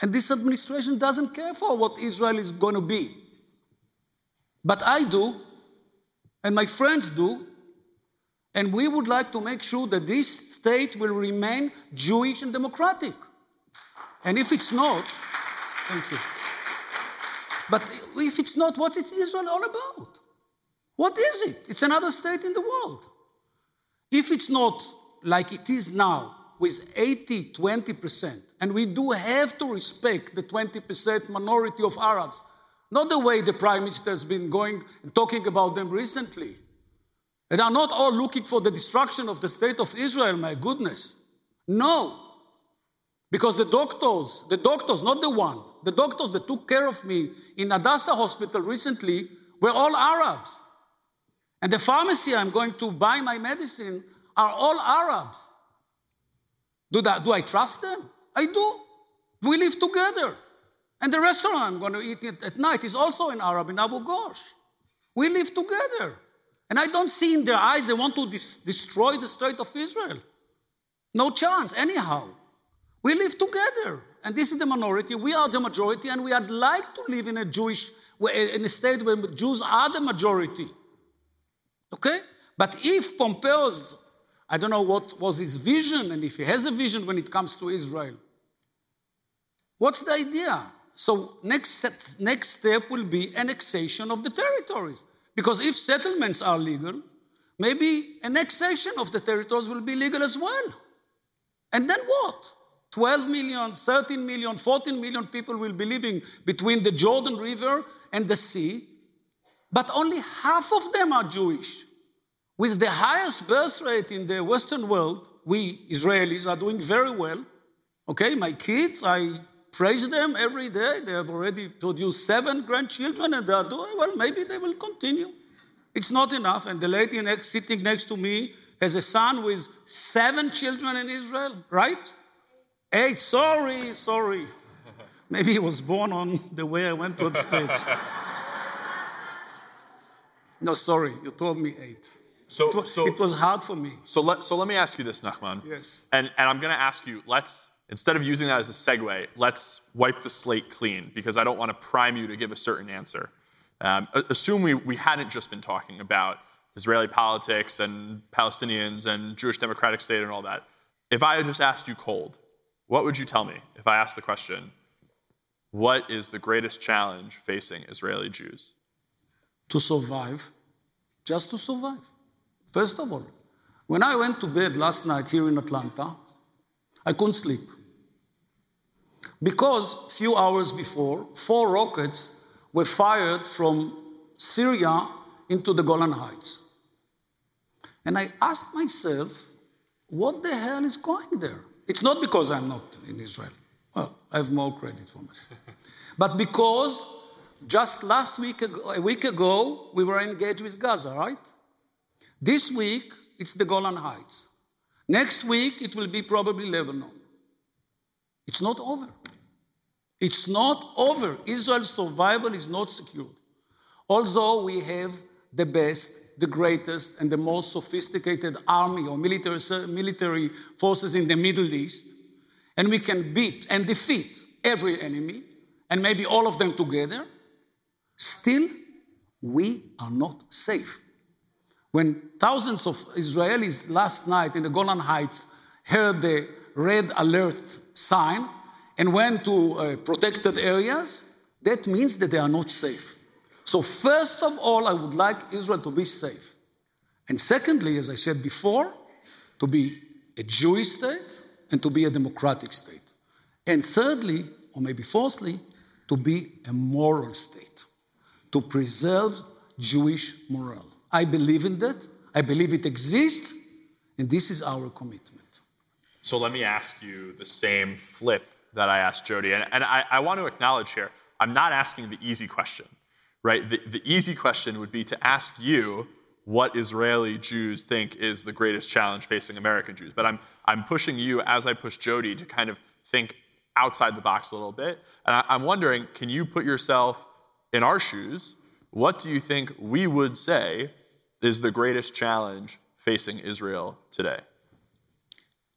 And this administration doesn't care for what Israel is going to be. But I do, and my friends do, and we would like to make sure that this state will remain Jewish and democratic. And if it's not, thank you. But if it's not, what's Israel all about? What is it? It's another state in the world. If it's not like it is now, with 80 20%. And we do have to respect the 20% minority of Arabs. Not the way the prime minister has been going and talking about them recently. They are not all looking for the destruction of the state of Israel, my goodness. No. Because the doctors, the doctors, not the one, the doctors that took care of me in Hadassah Hospital recently were all Arabs. And the pharmacy I'm going to buy my medicine are all Arabs. Do, that, do I trust them? I do. We live together. And the restaurant I'm going to eat at night is also in Arab, in Abu Ghosh. We live together. And I don't see in their eyes they want to dis- destroy the state of Israel. No chance, anyhow. We live together. And this is the minority. We are the majority, and we would like to live in a Jewish, in a state where Jews are the majority. Okay? But if Pompeo's, I don't know what was his vision, and if he has a vision when it comes to Israel, what's the idea? So next step, next step will be annexation of the territories. Because if settlements are legal, maybe annexation of the territories will be legal as well. And then what? 12 million, 13 million, 14 million people will be living between the Jordan River and the sea, but only half of them are Jewish. With the highest birth rate in the Western world, we Israelis are doing very well. Okay, my kids, I praise them every day. They have already produced seven grandchildren and they are doing well. Maybe they will continue. It's not enough. And the lady next, sitting next to me has a son with seven children in Israel, right? Eight. Sorry, sorry. Maybe he was born on the way I went to the stage. no, sorry, you told me eight. So, it, was, so, it was hard for me. So let, so let me ask you this, Nachman. Yes. And, and I'm going to ask you, let's Instead of using that as a segue, let's wipe the slate clean because I don't want to prime you to give a certain answer. Um, assume we, we hadn't just been talking about Israeli politics and Palestinians and Jewish democratic state and all that. If I had just asked you cold, what would you tell me if I asked the question, what is the greatest challenge facing Israeli Jews? To survive, just to survive. First of all, when I went to bed last night here in Atlanta, I couldn't sleep. Because a few hours before, four rockets were fired from Syria into the Golan Heights. And I asked myself, what the hell is going there? It's not because I'm not in Israel. Well, I have more credit for myself. but because just last week, a week ago, we were engaged with Gaza, right? This week, it's the Golan Heights. Next week, it will be probably Lebanon. It's not over. It's not over. Israel's survival is not secured. Although we have the best, the greatest, and the most sophisticated army or military, military forces in the Middle East, and we can beat and defeat every enemy, and maybe all of them together, still we are not safe. When thousands of Israelis last night in the Golan Heights heard the red alert sign and went to uh, protected areas, that means that they are not safe. So, first of all, I would like Israel to be safe. And secondly, as I said before, to be a Jewish state and to be a democratic state. And thirdly, or maybe fourthly, to be a moral state, to preserve Jewish morale. I believe in that. I believe it exists, and this is our commitment. So let me ask you the same flip that I asked Jodi. And, and I, I, want to acknowledge here, I'm not asking the easy question, right? The, the easy question would be to ask you what Israeli Jews think is the greatest challenge facing American Jews. But I'm, I'm pushing you, as I push Jodi, to kind of think outside the box a little bit. And I, I'm wondering, can you put yourself in our shoes? What do you think we would say is the greatest challenge facing Israel today?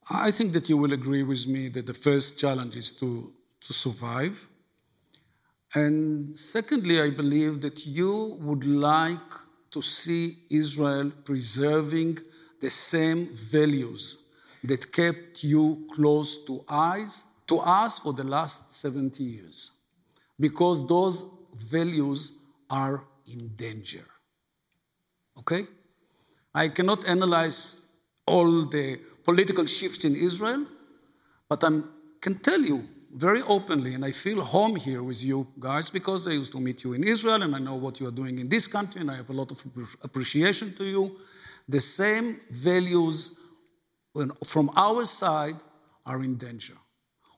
I think that you will agree with me that the first challenge is to, to survive. And secondly, I believe that you would like to see Israel preserving the same values that kept you close to eyes to us for the last 70 years because those values are in danger Okay? I cannot analyze all the political shifts in Israel, but I can tell you very openly, and I feel home here with you guys because I used to meet you in Israel and I know what you are doing in this country, and I have a lot of appreciation to you. The same values from our side are in danger.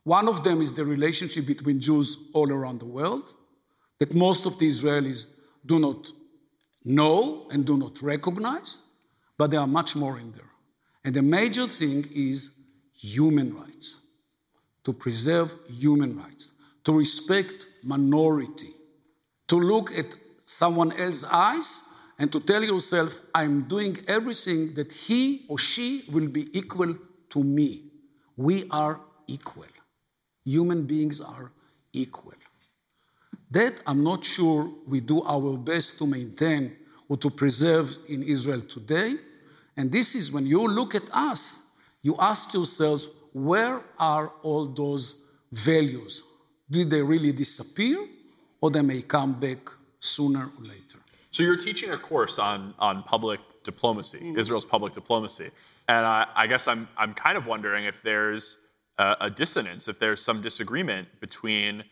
One of them is the relationship between Jews all around the world, that most of the Israelis do not know and do not recognize, but there are much more in there. And the major thing is human rights, to preserve human rights, to respect minority, to look at someone else's eyes and to tell yourself, I'm doing everything that he or she will be equal to me. We are equal human beings are equal. That I'm not sure we do our best to maintain or to preserve in Israel today. And this is when you look at us, you ask yourselves, where are all those values? Did they really disappear or they may come back sooner or later? So you're teaching a course on, on public diplomacy, mm-hmm. Israel's public diplomacy. And I, I guess I'm, I'm kind of wondering if there's a dissonance, if there's some disagreement between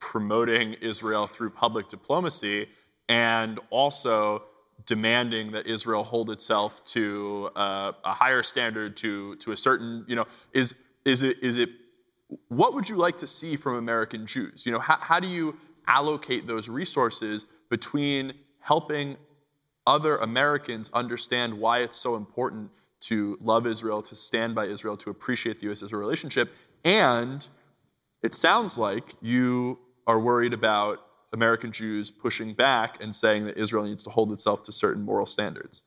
promoting Israel through public diplomacy and also demanding that Israel hold itself to uh, a higher standard, to to a certain, you know, is is it is it what would you like to see from American Jews? You know, how, how do you allocate those resources between helping other Americans understand why it's so important to love Israel, to stand by Israel, to appreciate the US Israel relationship. And it sounds like you are worried about American Jews pushing back and saying that Israel needs to hold itself to certain moral standards.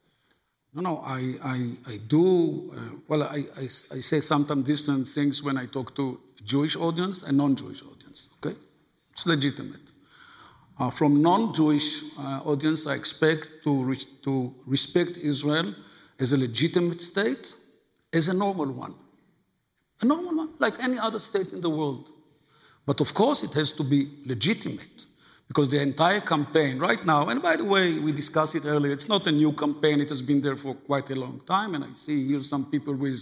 No, no, I, I, I do. Uh, well, I, I, I, say sometimes different things when I talk to Jewish audience and non-Jewish audience. Okay, it's legitimate. Uh, from non-Jewish uh, audience, I expect to, re- to respect Israel as a legitimate state, as a normal one. A normal one, like any other state in the world. But of course, it has to be legitimate because the entire campaign right now, and by the way, we discussed it earlier, it's not a new campaign, it has been there for quite a long time. And I see here some people with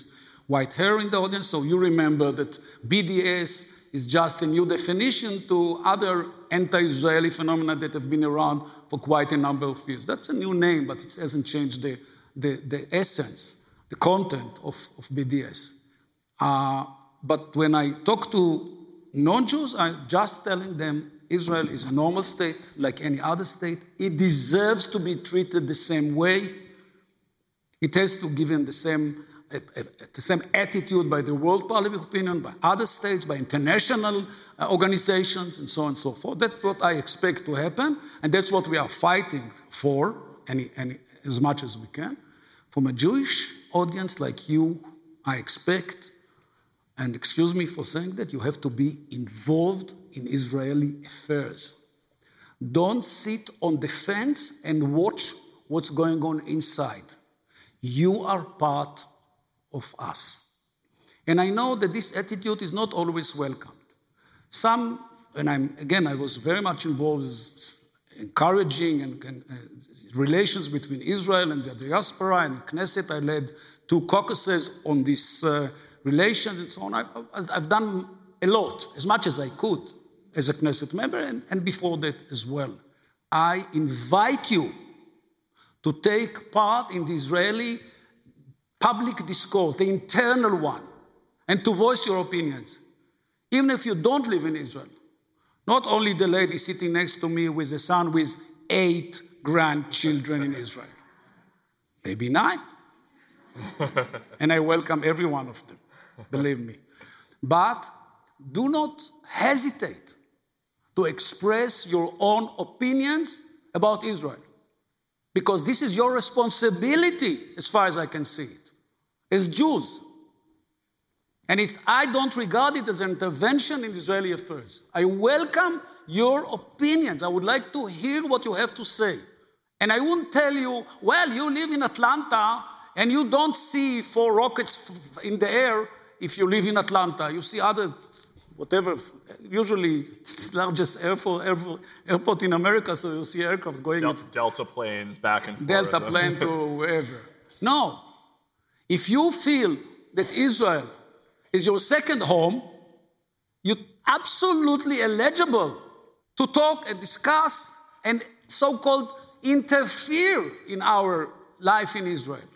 white hair in the audience, so you remember that BDS is just a new definition to other anti Israeli phenomena that have been around for quite a number of years. That's a new name, but it hasn't changed the the, the essence, the content of, of BDS. Uh, but when I talk to non Jews, I'm just telling them Israel is a normal state like any other state. It deserves to be treated the same way. It has to give them the same, uh, uh, the same attitude by the world public opinion, by other states, by international uh, organizations, and so on and so forth. That's what I expect to happen, and that's what we are fighting for any, any, as much as we can. From a Jewish audience like you, I expect, and excuse me for saying that, you have to be involved in Israeli affairs. Don't sit on the fence and watch what's going on inside. You are part of us. And I know that this attitude is not always welcomed. Some, and I'm again, I was very much involved in encouraging and, and uh, relations between Israel and the diaspora and Knesset. I led two caucuses on this uh, relations and so on. I, have done a lot, as much as I could, as a Knesset member, and, and before that as well. I invite you to take part in the Israeli public discourse, the internal one, and to voice your opinions, even if you don't live in Israel. Not only the lady sitting next to me with a son with eight grandchildren in Israel. Maybe nine. and I welcome every one of them, believe me. But do not hesitate to express your own opinions about Israel. Because this is your responsibility, as far as I can see it, as Jews. And if I don't regard it as an intervention in Israeli affairs, I welcome your opinions. I would like to hear what you have to say. And I won't tell you, well, you live in Atlanta and you don't see four rockets in the air if you live in Atlanta. You see other, whatever, usually it's largest airport, airport in America, so you see aircraft going. Delta, Delta planes back and forth. Delta plane to wherever. No. If you feel that Israel is your second home, you're absolutely eligible to talk and discuss and so called interfere in our life in Israel.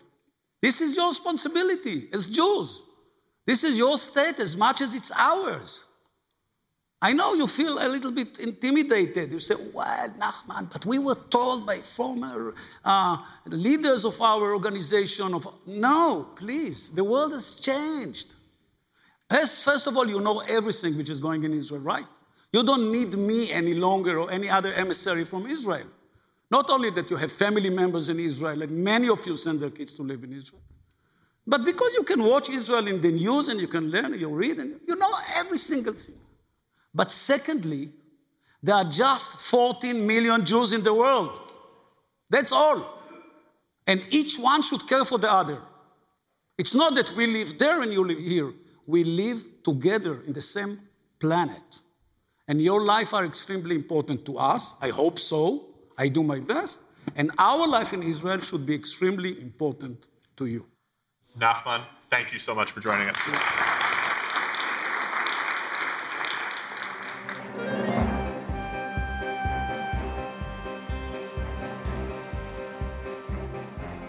This is your responsibility as Jews. This is your state as much as it's ours. I know you feel a little bit intimidated. You say, well, Nachman, but we were told by former uh, leaders of our organization of no, please, the world has changed. First of all, you know everything which is going in Israel, right? You don't need me any longer or any other emissary from Israel. Not only that you have family members in Israel, and many of you send their kids to live in Israel, but because you can watch Israel in the news and you can learn, you read, and you know every single thing. But secondly, there are just 14 million Jews in the world. That's all. And each one should care for the other. It's not that we live there and you live here. We live together in the same planet. And your life are extremely important to us. I hope so. I do my best. And our life in Israel should be extremely important to you. Nachman, thank you so much for joining us.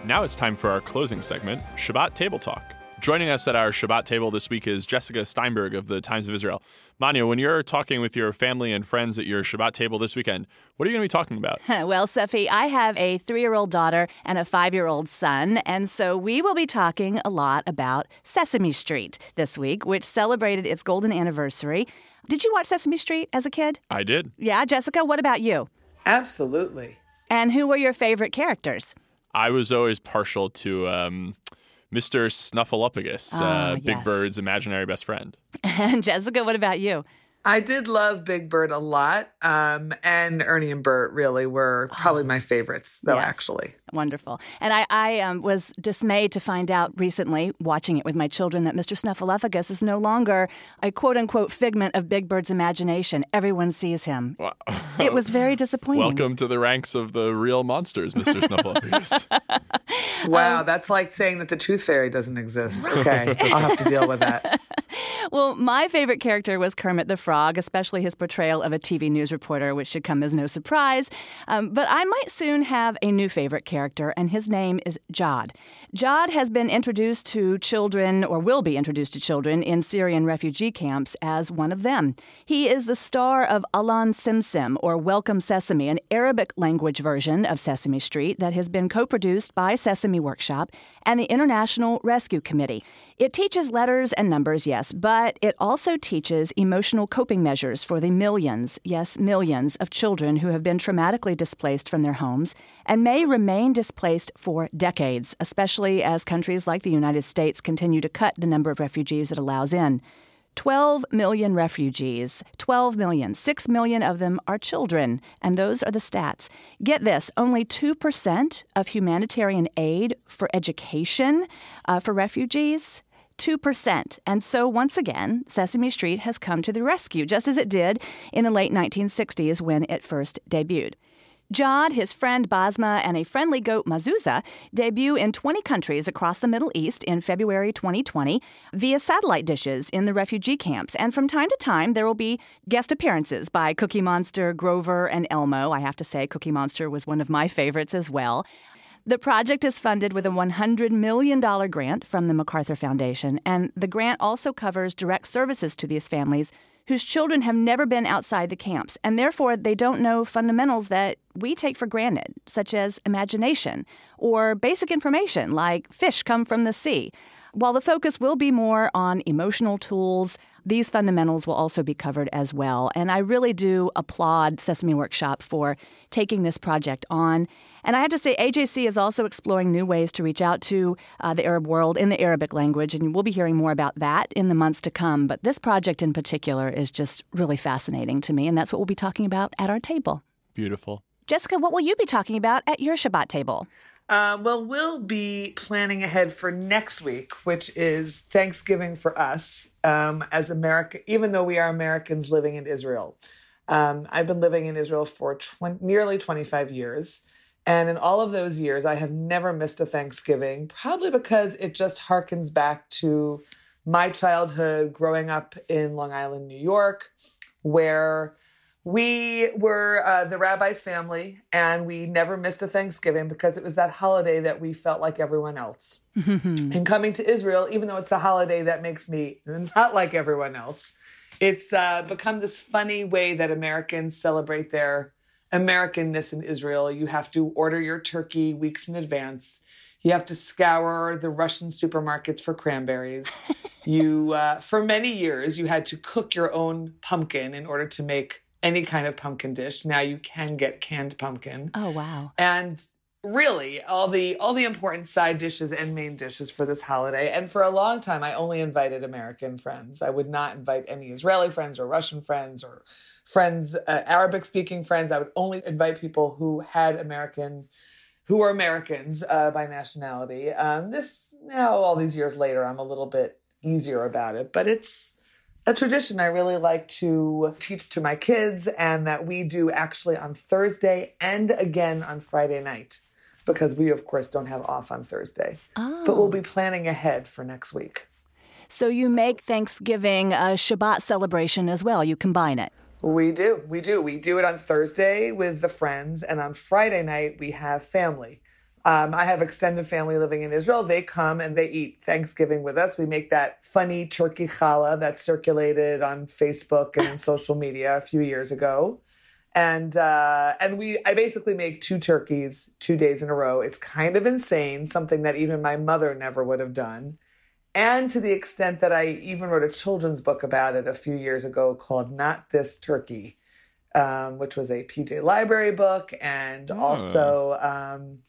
Now it's time for our closing segment, Shabbat Table Talk. Joining us at our Shabbat table this week is Jessica Steinberg of the Times of Israel. Manya, when you're talking with your family and friends at your Shabbat table this weekend, what are you going to be talking about? well, Seffi, I have a three year old daughter and a five year old son, and so we will be talking a lot about Sesame Street this week, which celebrated its golden anniversary. Did you watch Sesame Street as a kid? I did. Yeah, Jessica, what about you? Absolutely. And who were your favorite characters? I was always partial to um, Mr. Snuffleupagus, uh, Ah, Big yes. Bird's imaginary best friend. And Jessica, what about you? I did love Big Bird a lot. Um, and Ernie and Bert really were probably my favorites, though, Yes. actually. Wonderful. And I, I um, was dismayed to find out recently, watching it with my children, that Mr. Snuffleupagus is no longer a quote unquote figment of Big Bird's imagination. Everyone sees him. It was very disappointing. Welcome to the ranks of the real monsters, Mr. Snuffleupagus. Wow, um, that's like saying that the Tooth Fairy doesn't exist. Okay, I'll have to deal with that. Well, my favorite character was Kermit the Frog, especially his portrayal of a TV news reporter, which should come as no surprise. Um, but I might soon have a new favorite character, and his name is Jad. Jad has been introduced to children, or will be introduced to children, in Syrian refugee camps as one of them. He is the star of Ahlan Simsim, or Welcome Sesame, an Arabic language version of Sesame Street that has been co produced by Sesame Workshop and the International Rescue Committee. It teaches letters and numbers, yes, but it also teaches emotional coping measures for the millions, yes, millions of children who have been traumatically displaced from their homes and may remain displaced for decades, especially as countries like the United States continue to cut the number of refugees it allows in. 12 million refugees. 12 million. 6 million of them are children. And those are the stats. Get this only 2% of humanitarian aid for education uh, for refugees. 2%. And so, once again, Sesame Street has come to the rescue, just as it did in the late 1960s when it first debuted. Jad, his friend Basma, and a friendly goat Mazuza debut in 20 countries across the Middle East in February 2020 via satellite dishes in the refugee camps. And from time to time, there will be guest appearances by Cookie Monster, Grover, and Elmo. I have to say, Cookie Monster was one of my favorites as well. The project is funded with a $100 million grant from the MacArthur Foundation, and the grant also covers direct services to these families whose children have never been outside the camps, and therefore they don't know fundamentals that we take for granted, such as imagination or basic information like fish come from the sea. While the focus will be more on emotional tools, these fundamentals will also be covered as well. And I really do applaud Sesame Workshop for taking this project on. And I have to say, AJC is also exploring new ways to reach out to uh, the Arab world in the Arabic language, and we'll be hearing more about that in the months to come. But this project in particular is just really fascinating to me, and that's what we'll be talking about at our table. Beautiful. Jessica, what will you be talking about at your Shabbat table? Uh, well, we'll be planning ahead for next week, which is Thanksgiving for us um, as America, even though we are Americans living in Israel. Um, I've been living in Israel for 20, nearly 25 years. And in all of those years, I have never missed a Thanksgiving, probably because it just harkens back to my childhood growing up in Long Island, New York. where we were uh, the rabbi's family and we never missed a Thanksgiving because it was that holiday that we felt like everyone else. and coming to Israel, even though it's the holiday that makes me not like everyone else, it's uh, become this funny way that Americans celebrate their Americanness in Israel. You have to order your turkey weeks in advance. You have to scour the Russian supermarkets for cranberries. you, uh, for many years, you had to cook your own pumpkin in order to make any kind of pumpkin dish. Now you can get canned pumpkin. Oh wow. And really all the all the important side dishes and main dishes for this holiday. And for a long time I only invited American friends. I would not invite any Israeli friends or Russian friends or friends uh, Arabic speaking friends. I would only invite people who had American who were Americans uh, by nationality. Um, this now all these years later I'm a little bit easier about it, but it's a tradition I really like to teach to my kids and that we do actually on Thursday and again on Friday night because we, of course, don't have off on Thursday. Oh. But we'll be planning ahead for next week. So you make Thanksgiving a Shabbat celebration as well. You combine it. We do. We do. We do it on Thursday with the friends, and on Friday night, we have family. Um, I have extended family living in Israel. They come and they eat Thanksgiving with us. We make that funny turkey challah that circulated on Facebook and social media a few years ago, and uh, and we I basically make two turkeys two days in a row. It's kind of insane, something that even my mother never would have done, and to the extent that I even wrote a children's book about it a few years ago called "Not This Turkey," um, which was a PJ Library book, and also. Um,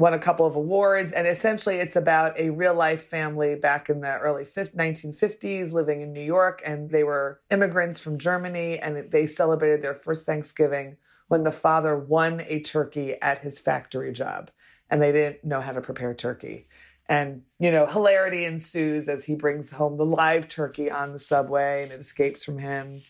won a couple of awards. And essentially, it's about a real life family back in the early 1950s living in New York. And they were immigrants from Germany. And they celebrated their first Thanksgiving when the father won a turkey at his factory job. And they didn't know how to prepare turkey. And, you know, hilarity ensues as he brings home the live turkey on the subway and it escapes from him.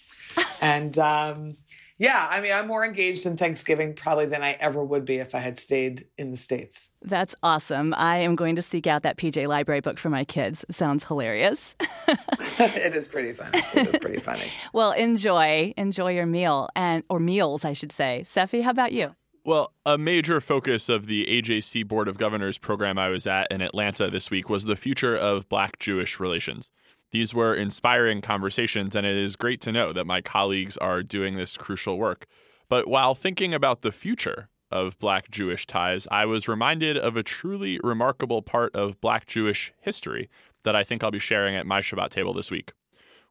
and, um, yeah, I mean, I'm more engaged in Thanksgiving probably than I ever would be if I had stayed in the States. That's awesome. I am going to seek out that PJ Library book for my kids. It sounds hilarious. it is pretty funny. It is pretty funny. well, enjoy. Enjoy your meal and or meals, I should say. Seffi, how about you? Well, a major focus of the AJC Board of Governors program I was at in Atlanta this week was the future of Black Jewish relations. These were inspiring conversations, and it is great to know that my colleagues are doing this crucial work. But while thinking about the future of Black Jewish ties, I was reminded of a truly remarkable part of Black Jewish history that I think I'll be sharing at my Shabbat table this week.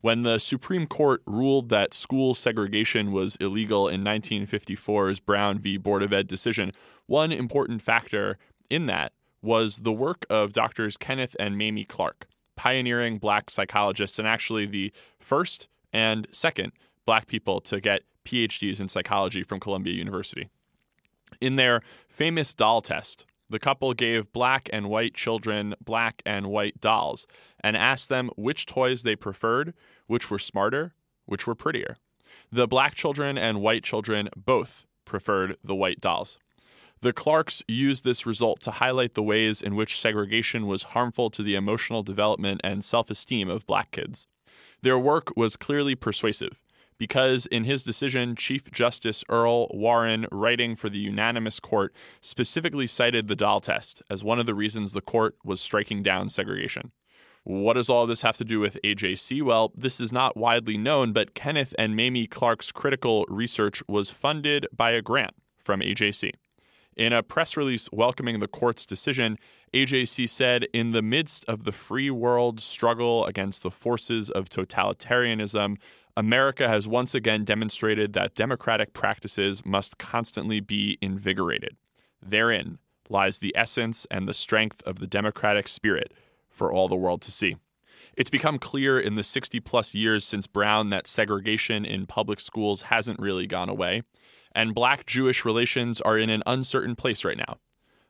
When the Supreme Court ruled that school segregation was illegal in 1954's Brown v. Board of Ed decision, one important factor in that was the work of doctors Kenneth and Mamie Clark pioneering black psychologists and actually the first and second black people to get PhDs in psychology from Columbia University. In their famous doll test, the couple gave black and white children black and white dolls and asked them which toys they preferred, which were smarter, which were prettier. The black children and white children both preferred the white dolls. The Clarks used this result to highlight the ways in which segregation was harmful to the emotional development and self esteem of black kids. Their work was clearly persuasive because in his decision, Chief Justice Earl Warren, writing for the unanimous court, specifically cited the doll test as one of the reasons the court was striking down segregation. What does all this have to do with AJC? Well, this is not widely known, but Kenneth and Mamie Clark's critical research was funded by a grant from AJC. In a press release welcoming the court's decision, AJC said In the midst of the free world's struggle against the forces of totalitarianism, America has once again demonstrated that democratic practices must constantly be invigorated. Therein lies the essence and the strength of the democratic spirit for all the world to see. It's become clear in the 60 plus years since Brown that segregation in public schools hasn't really gone away and black Jewish relations are in an uncertain place right now.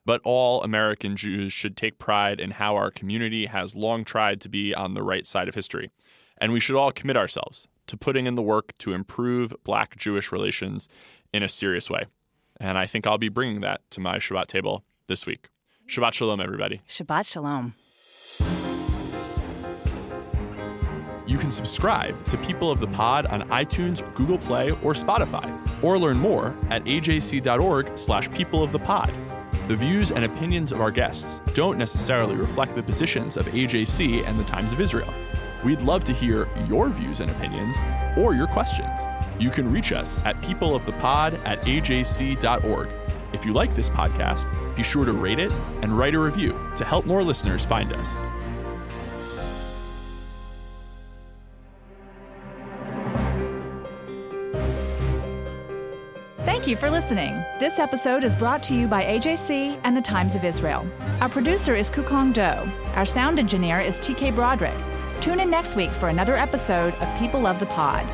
But all American Jews should take pride in how our community has long tried to be on the right side of history. And we should all commit ourselves to putting in the work to improve black Jewish relations in a serious way. And I think I'll be bringing that to my Shabbat table this week. Shabbat Shalom, everybody. Shabbat Shalom. You can subscribe to People of the Pod on iTunes, Google Play, or Spotify, or learn more at ajc.org slash people of the pod. The views and opinions of our guests don't necessarily reflect the positions of AJC and the Times of Israel. We'd love to hear your views and opinions or your questions. You can reach us at peopleofthepod at ajc.org. If you like this podcast, be sure to rate it and write a review to help more listeners find us. Thank you for listening. This episode is brought to you by AJC and the Times of Israel. Our producer is Kukong Do. Our sound engineer is TK Broderick. Tune in next week for another episode of People of the Pod.